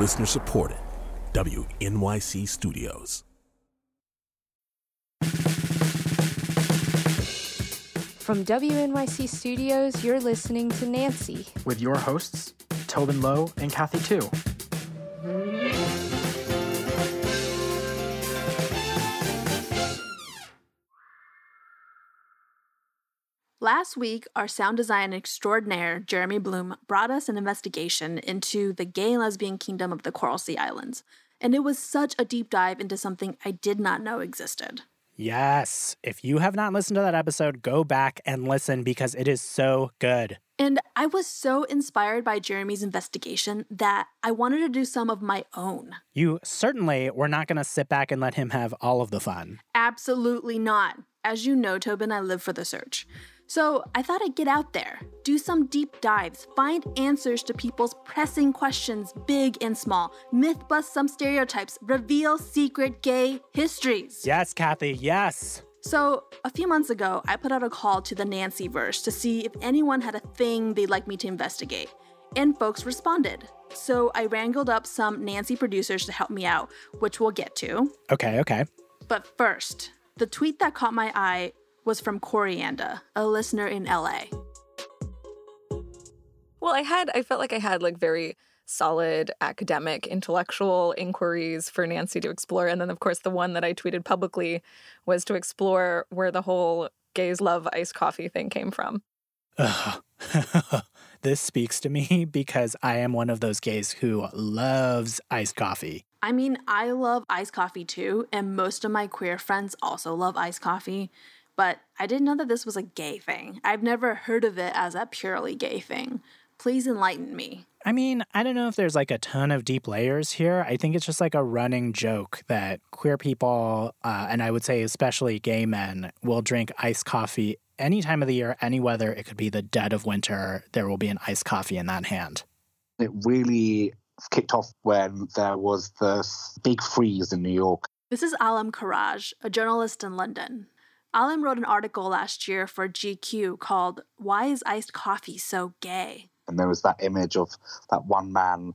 Listener supported. WNYC Studios. From WNYC Studios, you're listening to Nancy. with your hosts, Tobin Low and Kathy Tu. Last week, our sound design extraordinaire, Jeremy Bloom, brought us an investigation into the gay and lesbian kingdom of the Coral Sea Islands. And it was such a deep dive into something I did not know existed. Yes. If you have not listened to that episode, go back and listen because it is so good. And I was so inspired by Jeremy's investigation that I wanted to do some of my own. You certainly were not going to sit back and let him have all of the fun. Absolutely not. As you know, Tobin, I live for the search. So I thought I'd get out there, do some deep dives, find answers to people's pressing questions, big and small, myth bust some stereotypes, reveal secret gay histories. Yes, Kathy, yes. So, a few months ago, I put out a call to the Nancy verse to see if anyone had a thing they'd like me to investigate. And folks responded. So, I wrangled up some Nancy producers to help me out, which we'll get to. Okay, okay. But first, the tweet that caught my eye was from Corianda, a listener in LA. Well, I had, I felt like I had like very solid academic, intellectual inquiries for Nancy to explore. And then, of course, the one that I tweeted publicly was to explore where the whole gays love iced coffee thing came from. Ugh. this speaks to me because I am one of those gays who loves iced coffee. I mean, I love iced coffee too, and most of my queer friends also love iced coffee, but I didn't know that this was a gay thing. I've never heard of it as a purely gay thing. Please enlighten me. I mean, I don't know if there's like a ton of deep layers here. I think it's just like a running joke that queer people, uh, and I would say especially gay men, will drink iced coffee any time of the year, any weather. It could be the dead of winter. There will be an iced coffee in that hand. It really kicked off when there was this big freeze in New York. This is Alim Kheraj, a journalist in London. Alim wrote an article last year for GQ called Why is Iced Coffee So Gay? And there was that image of that one man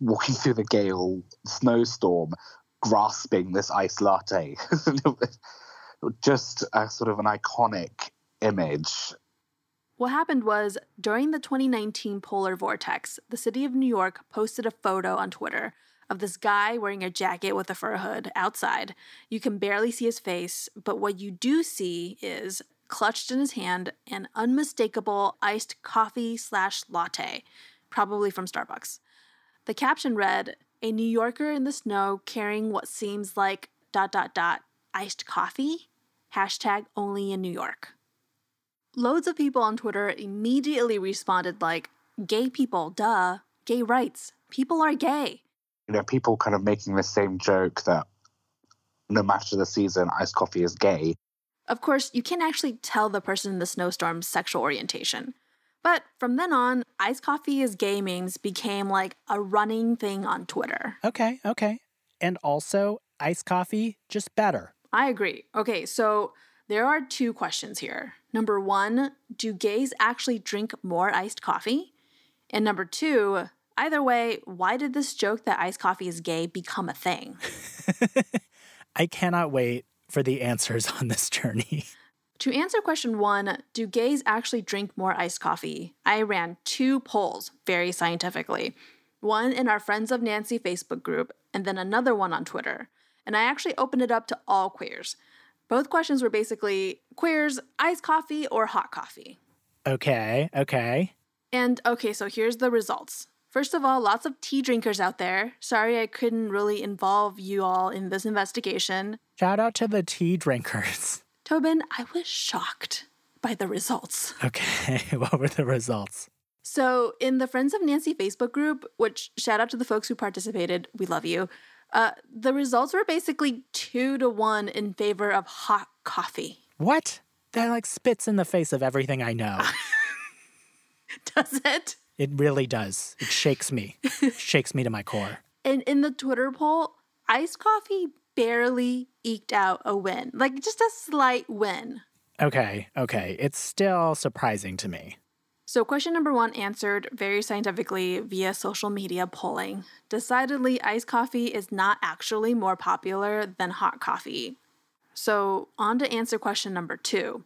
walking through the gale snowstorm, grasping this iced latte. Just a sort of an iconic image. What happened was during the 2019 polar vortex, the city of New York posted a photo on Twitter of this guy wearing a jacket with a fur hood outside. You can barely see his face, but what you do see is clutched in his hand an unmistakable iced coffee slash latte, probably from Starbucks. The caption read, "A New Yorker in the snow carrying what seems like dot dot dot iced coffee." Hashtag only in New York. Loads of people on Twitter immediately responded like, "Gay people, duh. Gay rights. People are gay." You know, people kind of making the same joke that no matter the season, iced coffee is gay. Of course, you can't actually tell the person in the snowstorm's sexual orientation. But from then on, iced coffee is gay memes became like a running thing on Twitter. Okay, okay. And also, iced coffee, just better. I agree. Okay, so there are two questions here. Number one, do gays actually drink more iced coffee? And number two, either way, why did this joke that iced coffee is gay become a thing? I cannot wait for the answers on this journey. To answer question one, do gays actually drink more iced coffee? I ran two polls very scientifically one in our Friends of Nancy Facebook group, and then another one on Twitter. And I actually opened it up to all queers. Both questions were basically queers, iced coffee or hot coffee. Okay, okay. And okay, so here's the results. First of all, lots of tea drinkers out there. Sorry I couldn't really involve you all in this investigation. Shout out to the tea drinkers. Tobin, I was shocked by the results. Okay, what were the results? So, in the Friends of Nancy Facebook group, which shout out to the folks who participated, we love you. Uh, the results were basically two to one in favor of hot coffee. What? That like spits in the face of everything I know. Does it? It really does. It shakes me. shakes me to my core. And in the Twitter poll, iced coffee barely eked out a win, like just a slight win. Okay, okay. It's still surprising to me. So, question number one answered very scientifically via social media polling. Decidedly, iced coffee is not actually more popular than hot coffee. So, on to answer question number two.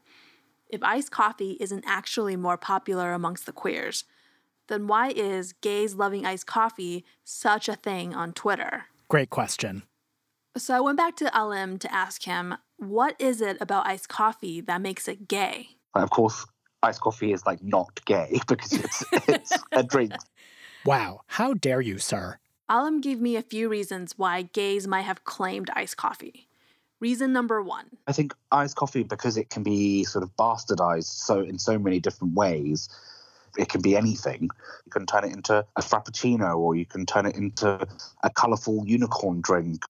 If iced coffee isn't actually more popular amongst the queers, then why is gays loving iced coffee such a thing on Twitter? Great question. So, I went back to Alim to ask him, what is it about iced coffee that makes it gay? And of course, iced coffee is like not gay because it's it's a drink. Wow, how dare you, sir? Alim gave me a few reasons why gays might have claimed iced coffee. Reason number one I think iced coffee because it can be sort of bastardized so in so many different ways. It can be anything. You can turn it into a frappuccino or you can turn it into a colorful unicorn drink.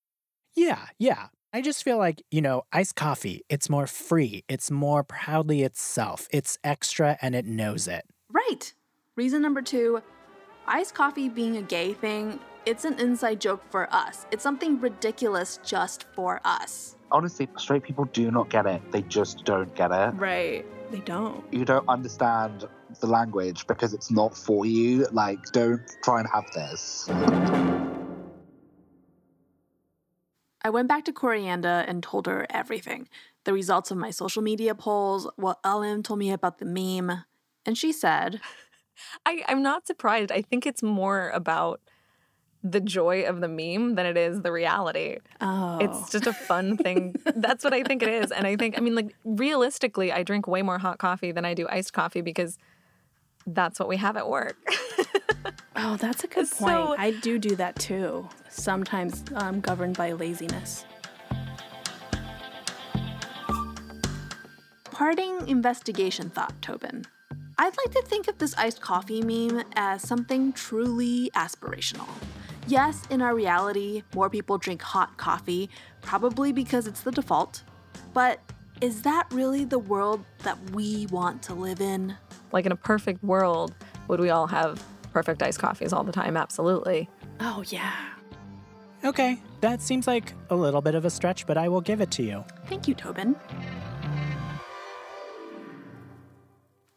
Yeah, yeah. I just feel like, you know, iced coffee, it's more free. It's more proudly itself. It's extra and it knows it. Right. Reason number two iced coffee being a gay thing, it's an inside joke for us. It's something ridiculous just for us. Honestly, straight people do not get it. They just don't get it. Right. They don't. You don't understand the language because it's not for you. Like, don't try and have this. I went back to Corianda and told her everything the results of my social media polls, what Alim told me about the meme. And she said, I, I'm not surprised. I think it's more about the joy of the meme than it is the reality. Oh. It's just a fun thing. That's what I think it is. And I think, I mean, like, realistically, I drink way more hot coffee than I do iced coffee because that's what we have at work. Oh, that's a good So- point. I do do that too. Sometimes I'm governed by laziness. Parting investigation thought, Tobin. I'd like to think of this iced coffee meme as something truly aspirational. Yes, in our reality, more people drink hot coffee, probably because it's the default. But is that really the world that we want to live in? like, in a perfect world, would we all have perfect iced coffees all the time? Absolutely. Oh, yeah. Okay, that seems like a little bit of a stretch, but I will give it to you. Thank you, Tobin.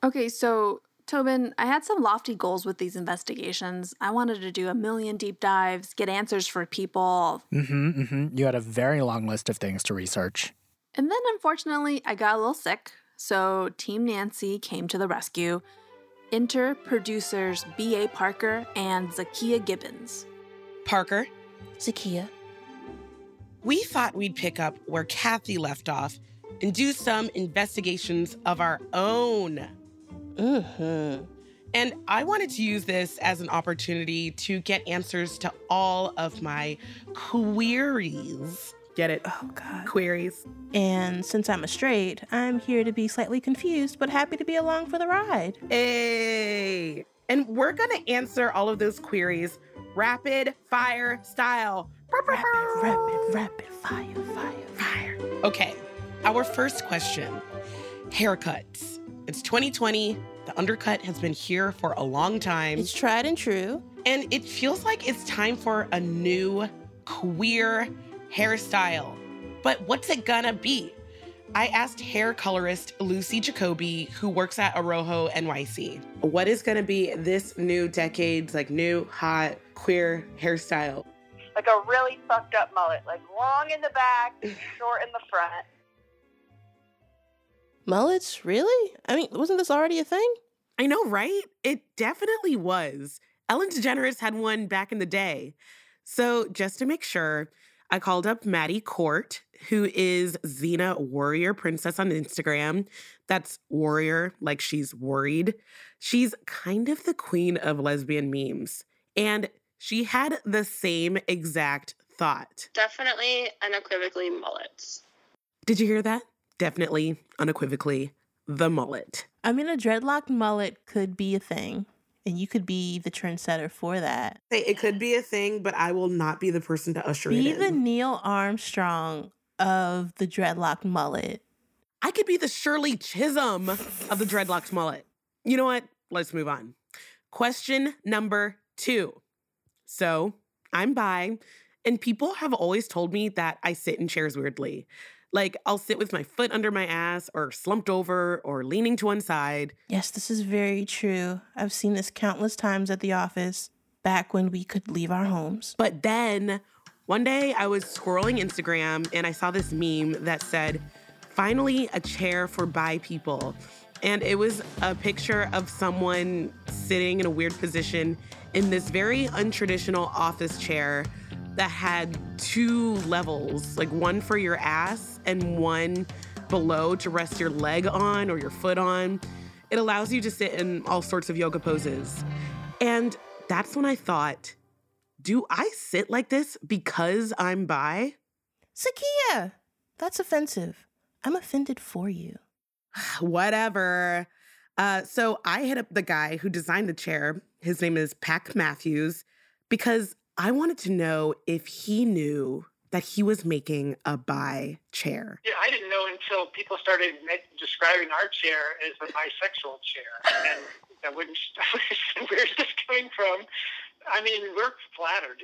Okay, so Tobin, I had some lofty goals with these investigations. I wanted to do a million deep dives, get answers for people, Mm-hmm, mm-hmm. You had a very long list of things to research. And then unfortunately, I got a little sick. So Team Nancy came to the rescue. Enter producers B.A. Parker and Zakia Gibbons. Parker, Zakia. we thought we'd pick up where Kathy left off and do some investigations of our own. Mm-hmm. And I wanted to use this as an opportunity to get answers to all of my queries. Get it? Oh, God. Queries. And since I'm a straight, I'm here to be slightly confused, but happy to be along for the ride. Hey. And we're to answer all of those queries rapid fire style. Rapid, rapid, rapid fire, fire, fire. Okay, our first question haircuts. It's 2020. The undercut has been here for a long time. It's tried and true. And it feels like it's time for a new queer hairstyle. But what's it gonna be? I asked hair colorist Lucy Jacoby, who works at Arrojo NYC, what is gonna be this new decade's like new hot queer hairstyle? like a really fucked up mullet, like long in the back, short in the front. Mullets? Really? I mean, wasn't this already a thing? I know, right? It definitely was. Ellen DeGeneres had one back in the day. So, just to make sure, I called up Maddie Court, who is Xena Warrior Princess on Instagram. That's warrior, like she's worried. She's kind of the queen of lesbian memes. And she had the same exact thought. Definitely unequivocally mullets. Did you hear that? Definitely, unequivocally, the mullet. I mean, a dreadlocked mullet could be a thing, and you could be the trendsetter for that. Say it could be a thing, but I will not be the person to usher in. Be the. Neil Armstrong of the dreadlocked mullet. I could be the Shirley Chisholm of the dreadlocked mullet. You know what? Let's move on. Question number two. So I'm bi, and people have always told me that I sit in chairs weirdly. Like, I'll sit with my foot under my ass or slumped over or leaning to one side. Yes, this is very true. I've seen this countless times at the office back when we could leave our homes. But then one day I was scrolling Instagram and I saw this meme that said, finally a chair for bi people. And it was a picture of someone sitting in a weird position in this very untraditional office chair that had two levels, like one for your ass and one below to rest your leg on or your foot on. It allows you to sit in all sorts of yoga poses. And that's when I thought, do I sit like this because I'm bi? Zakia, that's offensive. I'm offended for you. Whatever. Uh, so I hit up the guy who designed the chair. His name is Pack Matthews because I wanted to know if he knew that he was making a bi chair. Yeah, I didn't know until people started describing our chair as a bisexual chair. And I wouldn't, where's this coming from? I mean, we're flattered.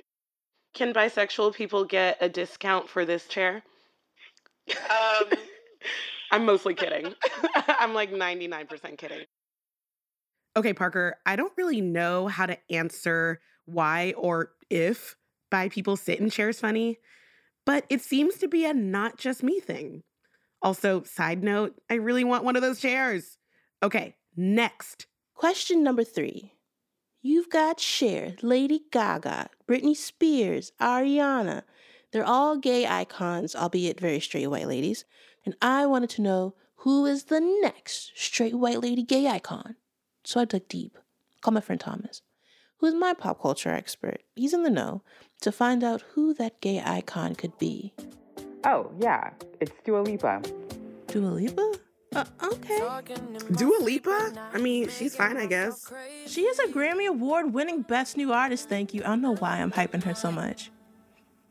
Can bisexual people get a discount for this chair? Um, I'm mostly kidding. I'm like 99% kidding. Okay, Parker, I don't really know how to answer why or if bi people sit in chairs funny, but it seems to be a not just me thing. Also, side note, I really want one of those chairs. Okay, next. Question number three. You've got Cher, Lady Gaga, Britney Spears, Ariana. They're all gay icons, albeit very straight white ladies. And I wanted to know who is the next straight white lady gay icon. So I dug deep. Call my friend Thomas, who is my pop culture expert. He's in the know to find out who that gay icon could be. Oh, yeah, it's Dua Lipa. Dua Lipa? Uh, okay. Dua Lipa? I mean, she's fine, I guess. She is a Grammy Award winning Best New Artist, thank you. I don't know why I'm hyping her so much.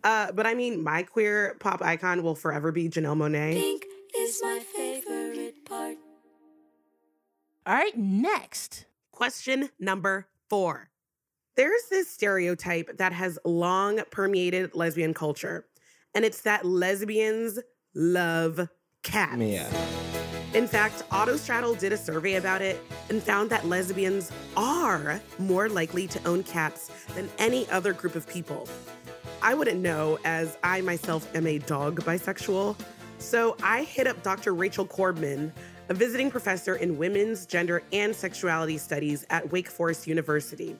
Uh, but I mean, my queer pop icon will forever be Janelle Monae. Pink is my favorite part. All right, next. Question number four. There's this stereotype that has long permeated lesbian culture, and it's that lesbians love cats. Mia. In fact, Autostraddle did a survey about it and found that lesbians are more likely to own cats than any other group of people. I wouldn't know, as I myself am a dog bisexual. So I hit up Dr. Rachel Corbman, a visiting professor in women's, gender, and sexuality studies at Wake Forest University.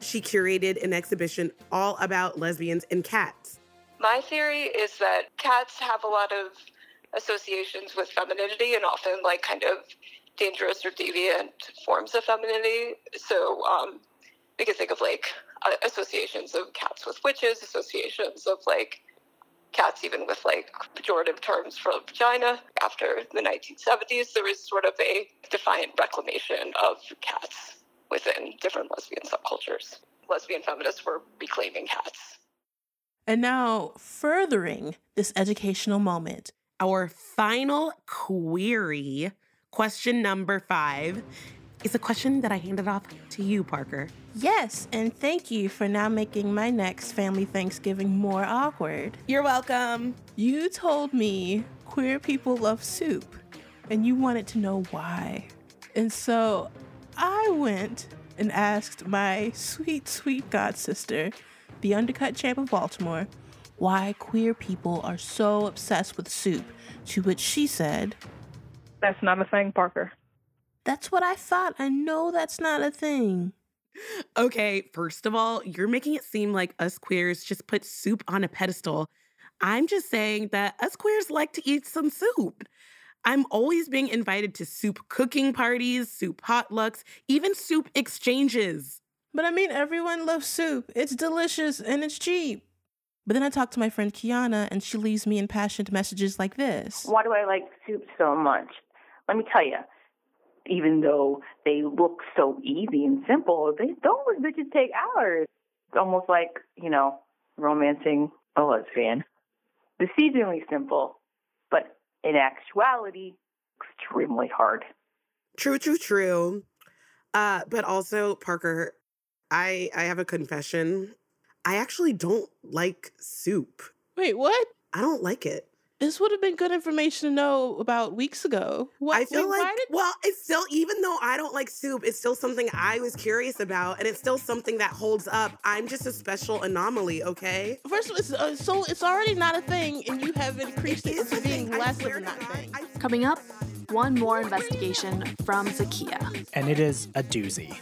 She curated an exhibition all about lesbians and cats. My theory is that cats have a lot of associations with femininity and often like kind of dangerous or deviant forms of femininity. So um, we can think of like associations of cats with witches, associations of like cats even with like pejorative terms for vagina. After the 1970s, there was sort of a defiant reclamation of cats within different lesbian subcultures. Lesbian feminists were reclaiming cats. And now, furthering this educational moment, our final query, question number five, is a question that I handed off to you, Parker. Yes, and thank you for now making my next family Thanksgiving more awkward. You're welcome. You told me queer people love soup, and you wanted to know why. And so I went and asked my sweet, sweet god sister, the undercut champ of Baltimore, why queer people are so obsessed with soup, to which she said, That's not a thing, Parker. That's what I thought. I know that's not a thing. Okay, first of all, you're making it seem like us queers just put soup on a pedestal. I'm just saying that us queers like to eat some soup. I'm always being invited to soup cooking parties, soup potlucks, even soup exchanges. But I mean, everyone loves soup. It's delicious and it's cheap. But then I talk to my friend Kiana, and she leaves me impassioned messages like this Why do I like soup so much? Let me tell you. Even though they look so easy and simple, they those bitches take hours. It's almost like you know romancing a lesbian. Deceivingly simple, but in actuality, extremely hard. True, true, true. Uh, but also, Parker, I I have a confession. I actually don't like soup. Wait, what? I don't like it. This would have been good information to know about weeks ago. What, I feel like, did- well, it's still, even though I don't like soup, it's still something I was curious about, and it's still something that holds up. I'm just a special anomaly, okay? First of all, it's, uh, so it's already not a thing, and you have increased it, to being less of a not thing. Coming up, one more investigation from Zakia. And it is a doozy.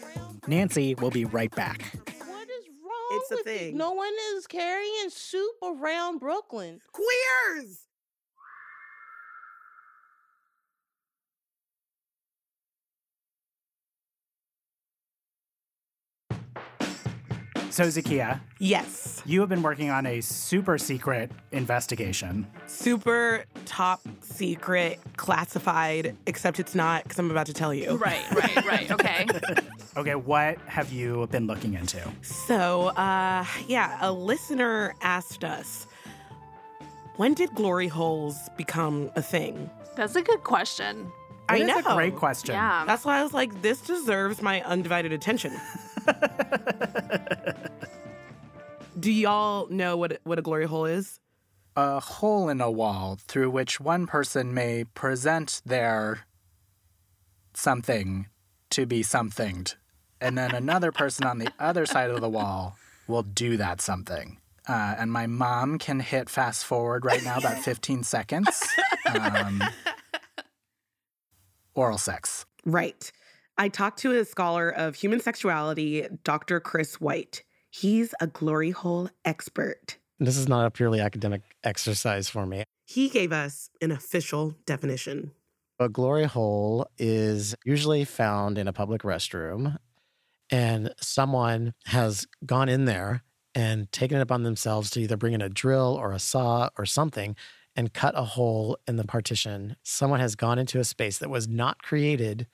Nancy will be right back. What is wrong? It's a thing. No one is carrying soup around Brooklyn. Queers! So, Zakia. Yes. You have been working on a super secret investigation. Super top secret, classified, except it's not because I'm about to tell you. Right, right, right. Okay. Okay, what have you been looking into? So, uh, yeah, a listener asked us when did glory holes become a thing? That's a good question. I That know. is a great question. Yeah. That's why I was like, this deserves my undivided attention. Do y'all know what what a glory hole is? A hole in a wall through which one person may present their something to be somethinged, and then another person on the other side of the wall will do that something. Uh, and my mom can hit fast forward right now about 15 seconds. Um, oral sex. Right. I talked to a scholar of human sexuality, Dr. Chris White. He's a glory hole expert. This is not a purely academic exercise for me. He gave us an official definition. A glory hole is usually found in a public restroom, and someone has gone in there and taken it upon themselves to either bring in a drill or a saw or something and cut a hole in the partition. Someone has gone into a space that was not created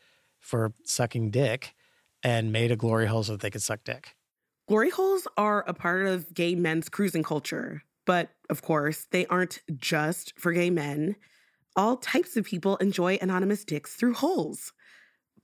for sucking dick and made a glory hole so that they could suck dick. Glory holes are a part of gay men's cruising culture, but of course, they aren't just for gay men. All types of people enjoy anonymous dicks through holes.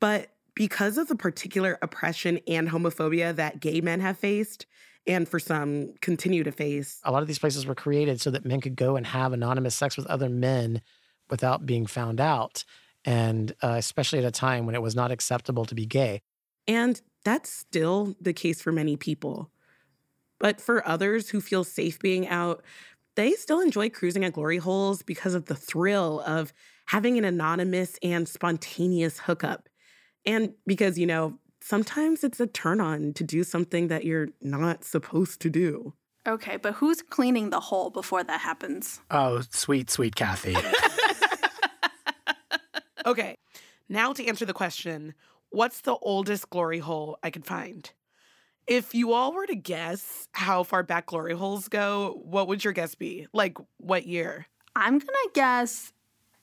But because of the particular oppression and homophobia that gay men have faced, and for some continue to face, a lot of these places were created so that men could go and have anonymous sex with other men without being found out. And uh, especially at a time when it was not acceptable to be gay. And that's still the case for many people. But for others who feel safe being out, they still enjoy cruising at glory holes because of the thrill of having an anonymous and spontaneous hookup. And because, you know, sometimes it's a turn on to do something that you're not supposed to do. Okay, but who's cleaning the hole before that happens? Oh, sweet, sweet Kathy. Okay, now to answer the question what's the oldest glory hole I could find? If you all were to guess how far back glory holes go, what would your guess be? Like, what year? I'm gonna guess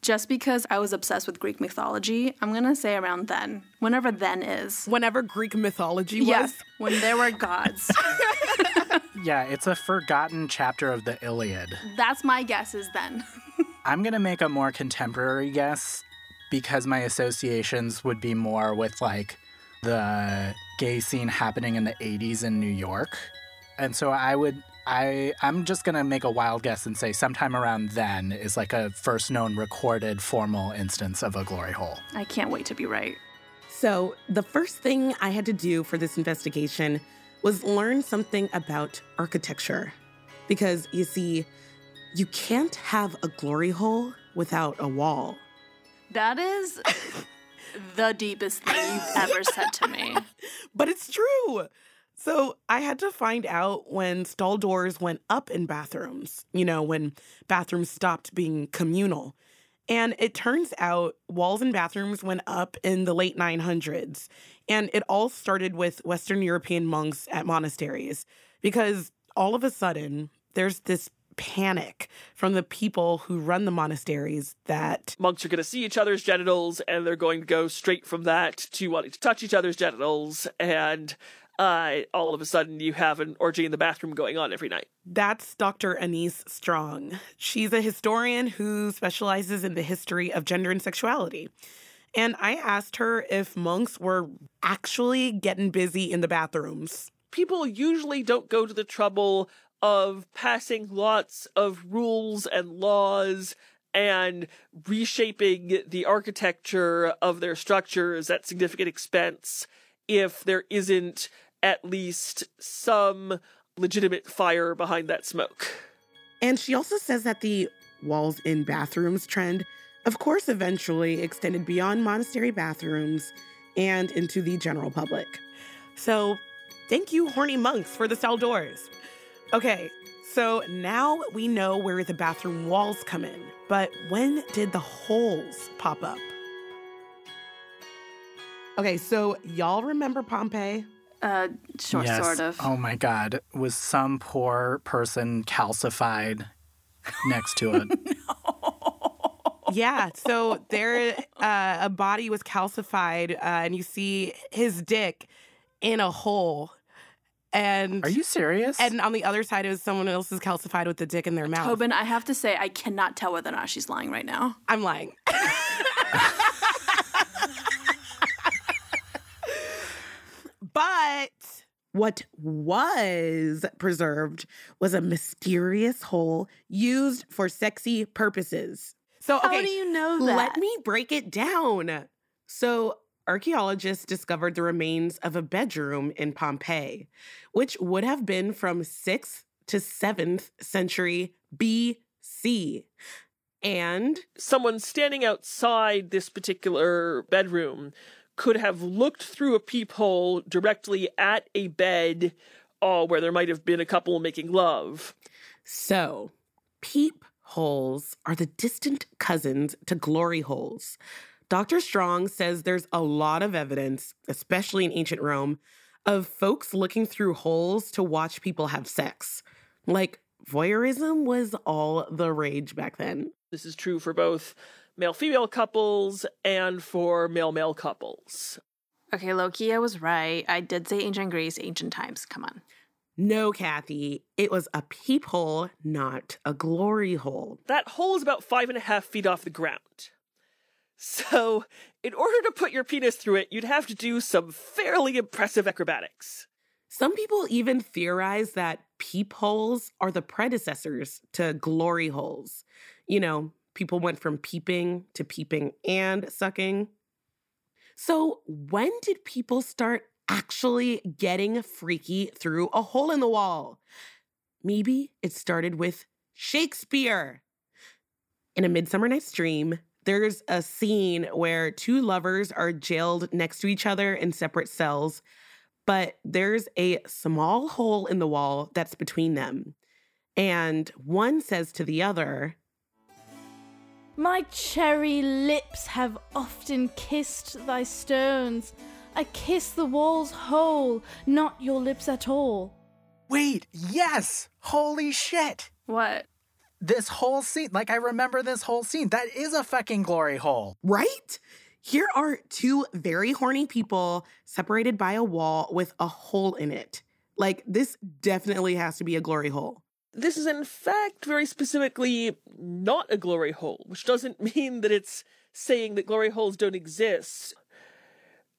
just because I was obsessed with Greek mythology, I'm gonna say around then, whenever then is. Whenever Greek mythology was? Yes, when there were gods. yeah, it's a forgotten chapter of the Iliad. That's my guess is then. I'm going to make a more contemporary guess because my associations would be more with like the gay scene happening in the 80s in New York. And so I would I I'm just going to make a wild guess and say sometime around then is like a first known recorded formal instance of a glory hole. I can't wait to be right. So, the first thing I had to do for this investigation was learn something about architecture. Because you see, you can't have a glory hole without a wall. That is the deepest thing you've ever said to me. But it's true. So I had to find out when stall doors went up in bathrooms, you know, when bathrooms stopped being communal. And it turns out walls in bathrooms went up in the late 900s. And it all started with Western European monks at monasteries because all of a sudden there's this panic from the people who run the monasteries that monks are going to see each other's genitals and they're going to go straight from that to wanting to touch each other's genitals and uh, all of a sudden you have an orgy in the bathroom going on every night. That's Dr. Anise Strong. She's a historian who specializes in the history of gender and sexuality. And I asked her if monks were actually getting busy in the bathrooms. People usually don't go to the trouble of passing lots of rules and laws and reshaping the architecture of their structures at significant expense if there isn't at least some legitimate fire behind that smoke. And she also says that the walls in bathrooms trend, of course, eventually extended beyond monastery bathrooms and into the general public. So, thank you, horny monks, for the cell doors. Okay, so now we know where the bathroom walls come in, but when did the holes pop up? Okay, so y'all remember Pompeii? Uh, sure, yes. sort of. Oh my God. Was some poor person calcified next to it? no. yeah, so there, uh, a body was calcified, uh, and you see his dick in a hole. And are you serious? And on the other side is someone else is calcified with the dick in their mouth. Tobin, I have to say, I cannot tell whether or not she's lying right now. I'm lying. but what was preserved was a mysterious hole used for sexy purposes. So, okay, How do you know that? let me break it down. So, archaeologists discovered the remains of a bedroom in Pompeii, which would have been from 6th to 7th century BC. And someone standing outside this particular bedroom could have looked through a peephole directly at a bed uh, where there might have been a couple making love. So, peep holes are the distant cousins to glory holes. Dr. Strong says there's a lot of evidence, especially in ancient Rome, of folks looking through holes to watch people have sex. Like, voyeurism was all the rage back then. This is true for both male female couples and for male male couples. Okay, Loki, I was right. I did say ancient Greece, ancient times. Come on. No, Kathy, it was a peephole, not a glory hole. That hole is about five and a half feet off the ground. So, in order to put your penis through it, you'd have to do some fairly impressive acrobatics. Some people even theorize that peepholes are the predecessors to glory holes. You know, people went from peeping to peeping and sucking. So, when did people start actually getting freaky through a hole in the wall? Maybe it started with Shakespeare. In A Midsummer Night's Dream, there's a scene where two lovers are jailed next to each other in separate cells, but there's a small hole in the wall that's between them. And one says to the other, My cherry lips have often kissed thy stones. I kiss the walls whole, not your lips at all. Wait, yes! Holy shit! What? This whole scene, like I remember this whole scene. That is a fucking glory hole. Right? Here are two very horny people separated by a wall with a hole in it. Like, this definitely has to be a glory hole. This is, in fact, very specifically not a glory hole, which doesn't mean that it's saying that glory holes don't exist.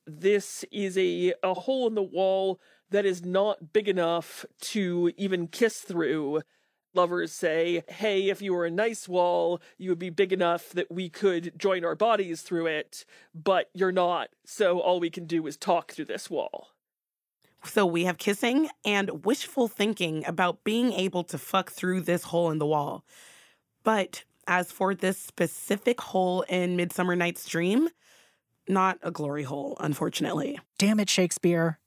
This is a, a hole in the wall that is not big enough to even kiss through. Lovers say, hey, if you were a nice wall, you would be big enough that we could join our bodies through it, but you're not, so all we can do is talk through this wall. So we have kissing and wishful thinking about being able to fuck through this hole in the wall. But as for this specific hole in Midsummer Night's Dream, not a glory hole, unfortunately. Damn it, Shakespeare.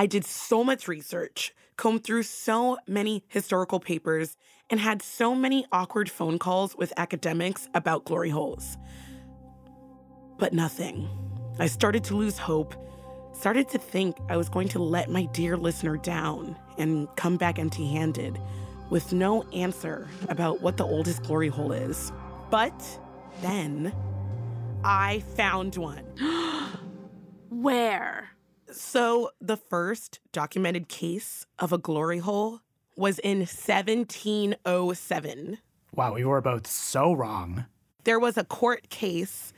I did so much research, combed through so many historical papers, and had so many awkward phone calls with academics about glory holes. But nothing. I started to lose hope, started to think I was going to let my dear listener down and come back empty handed with no answer about what the oldest glory hole is. But then I found one. Where? So, the first documented case of a glory hole was in 1707. Wow, we were both so wrong. There was a court case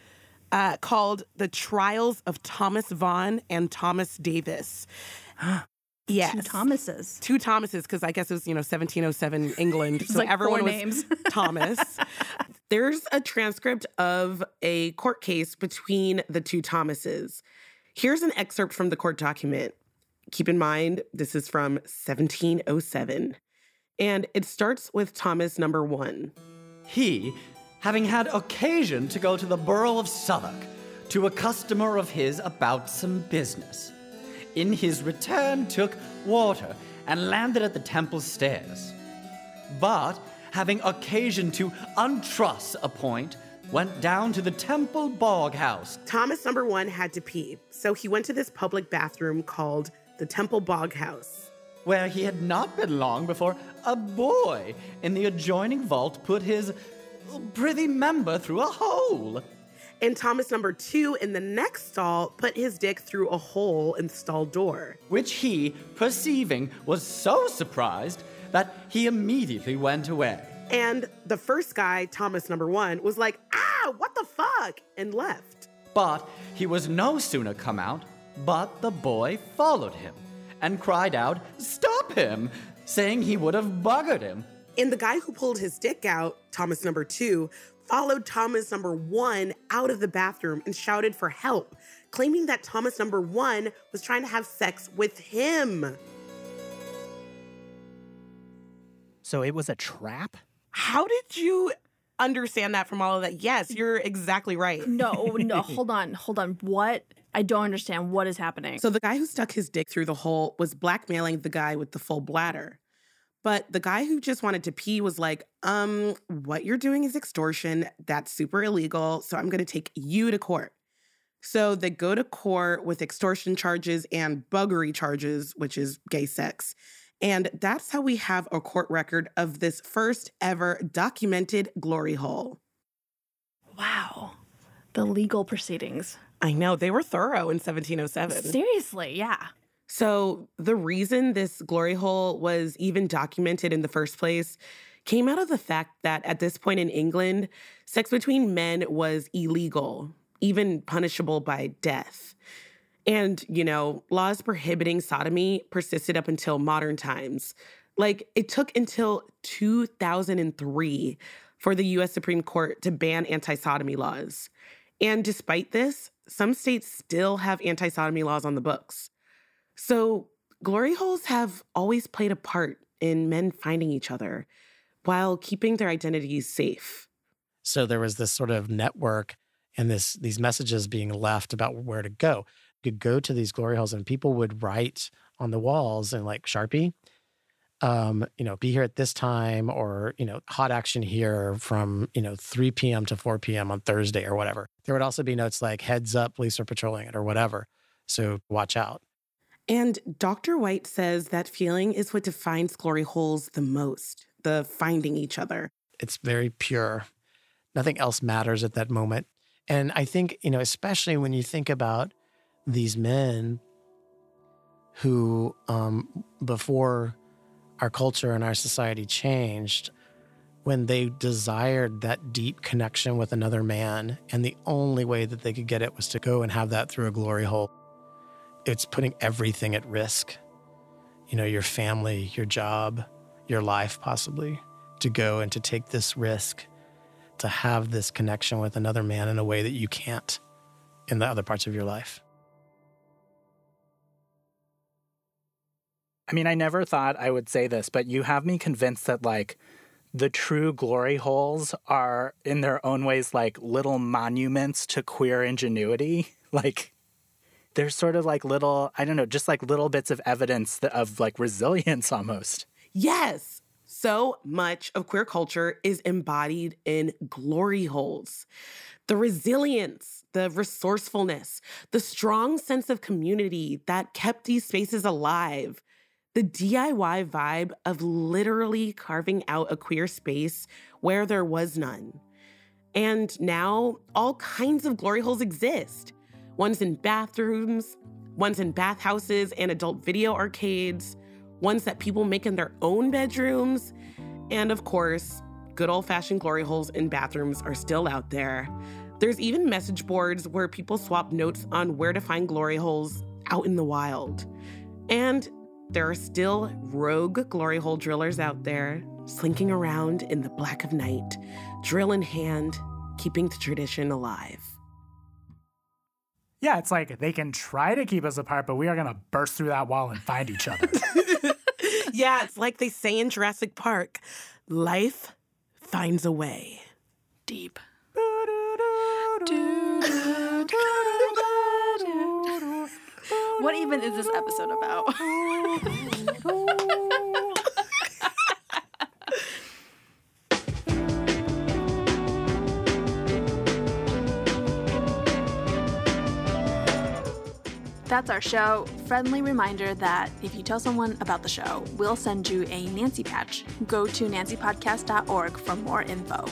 uh, called the Trials of Thomas Vaughan and Thomas Davis. Yes. Two Thomases. Two Thomases, because I guess it was, you know, 1707 England. So like everyone four was names. Thomas. There's a transcript of a court case between the two Thomases. Here's an excerpt from the court document. Keep in mind, this is from 1707. And it starts with Thomas number one. He, having had occasion to go to the borough of Southwark to a customer of his about some business, in his return took water and landed at the temple stairs. But, having occasion to untruss a point, went down to the temple bog house. Thomas number one had to pee, so he went to this public bathroom called the Temple Bog House. Where he had not been long before a boy in the adjoining vault put his prithy member through a hole. And Thomas number two in the next stall put his dick through a hole in the stall door. Which he, perceiving, was so surprised that he immediately went away. And the first guy, Thomas number one, was like, ah, what the fuck? And left. But he was no sooner come out, but the boy followed him and cried out, Stop him! saying he would have buggered him. And the guy who pulled his dick out, Thomas number two, followed Thomas number one out of the bathroom and shouted for help, claiming that Thomas number one was trying to have sex with him. So it was a trap? How did you understand that from all of that? Yes, you're exactly right. No, no, hold on, hold on. What? I don't understand what is happening. So the guy who stuck his dick through the hole was blackmailing the guy with the full bladder. But the guy who just wanted to pee was like, um, what you're doing is extortion. That's super illegal. So I'm going to take you to court. So they go to court with extortion charges and buggery charges, which is gay sex. And that's how we have a court record of this first ever documented glory hole. Wow. The legal proceedings. I know, they were thorough in 1707. Seriously, yeah. So, the reason this glory hole was even documented in the first place came out of the fact that at this point in England, sex between men was illegal, even punishable by death. And, you know, laws prohibiting sodomy persisted up until modern times. Like, it took until 2003 for the US Supreme Court to ban anti sodomy laws. And despite this, some states still have anti sodomy laws on the books. So, glory holes have always played a part in men finding each other while keeping their identities safe. So there was this sort of network and this these messages being left about where to go. Could go to these glory holes and people would write on the walls and like Sharpie, um, you know, be here at this time or, you know, hot action here from, you know, 3 p.m. to 4 p.m. on Thursday or whatever. There would also be notes like heads up, police are patrolling it or whatever. So watch out. And Dr. White says that feeling is what defines glory holes the most the finding each other. It's very pure. Nothing else matters at that moment. And I think, you know, especially when you think about these men who, um, before our culture and our society changed, when they desired that deep connection with another man, and the only way that they could get it was to go and have that through a glory hole it's putting everything at risk. You know, your family, your job, your life, possibly, to go and to take this risk to have this connection with another man in a way that you can't in the other parts of your life. I mean, I never thought I would say this, but you have me convinced that, like, the true glory holes are, in their own ways, like little monuments to queer ingenuity. Like, there's sort of like little, I don't know, just like little bits of evidence of like resilience almost. Yes. So much of queer culture is embodied in glory holes. The resilience, the resourcefulness, the strong sense of community that kept these spaces alive, the DIY vibe of literally carving out a queer space where there was none. And now all kinds of glory holes exist ones in bathrooms, ones in bathhouses and adult video arcades, ones that people make in their own bedrooms, and of course, good old fashioned glory holes in bathrooms are still out there. There's even message boards where people swap notes on where to find glory holes out in the wild. And there are still rogue glory hole drillers out there, slinking around in the black of night, drill in hand, keeping the tradition alive. Yeah, it's like they can try to keep us apart, but we are going to burst through that wall and find each other. yeah, it's like they say in Jurassic Park life finds a way. Deep. What even is this episode about? That's our show. Friendly reminder that if you tell someone about the show, we'll send you a Nancy patch. Go to nancypodcast.org for more info.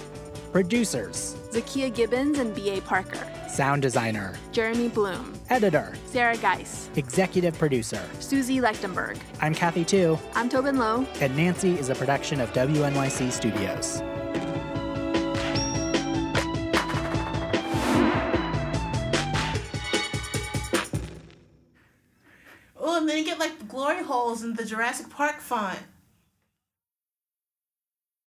Producers Zakia Gibbons and B.A. Parker. Sound designer, Jeremy Bloom. editor, Sarah Geis. executive producer. Susie Lechtenberg. I'm Kathy Tu, I'm Tobin Low. and Nancy is a production of WNYC Studios. Oh, and then you get like the glory holes in the Jurassic Park font.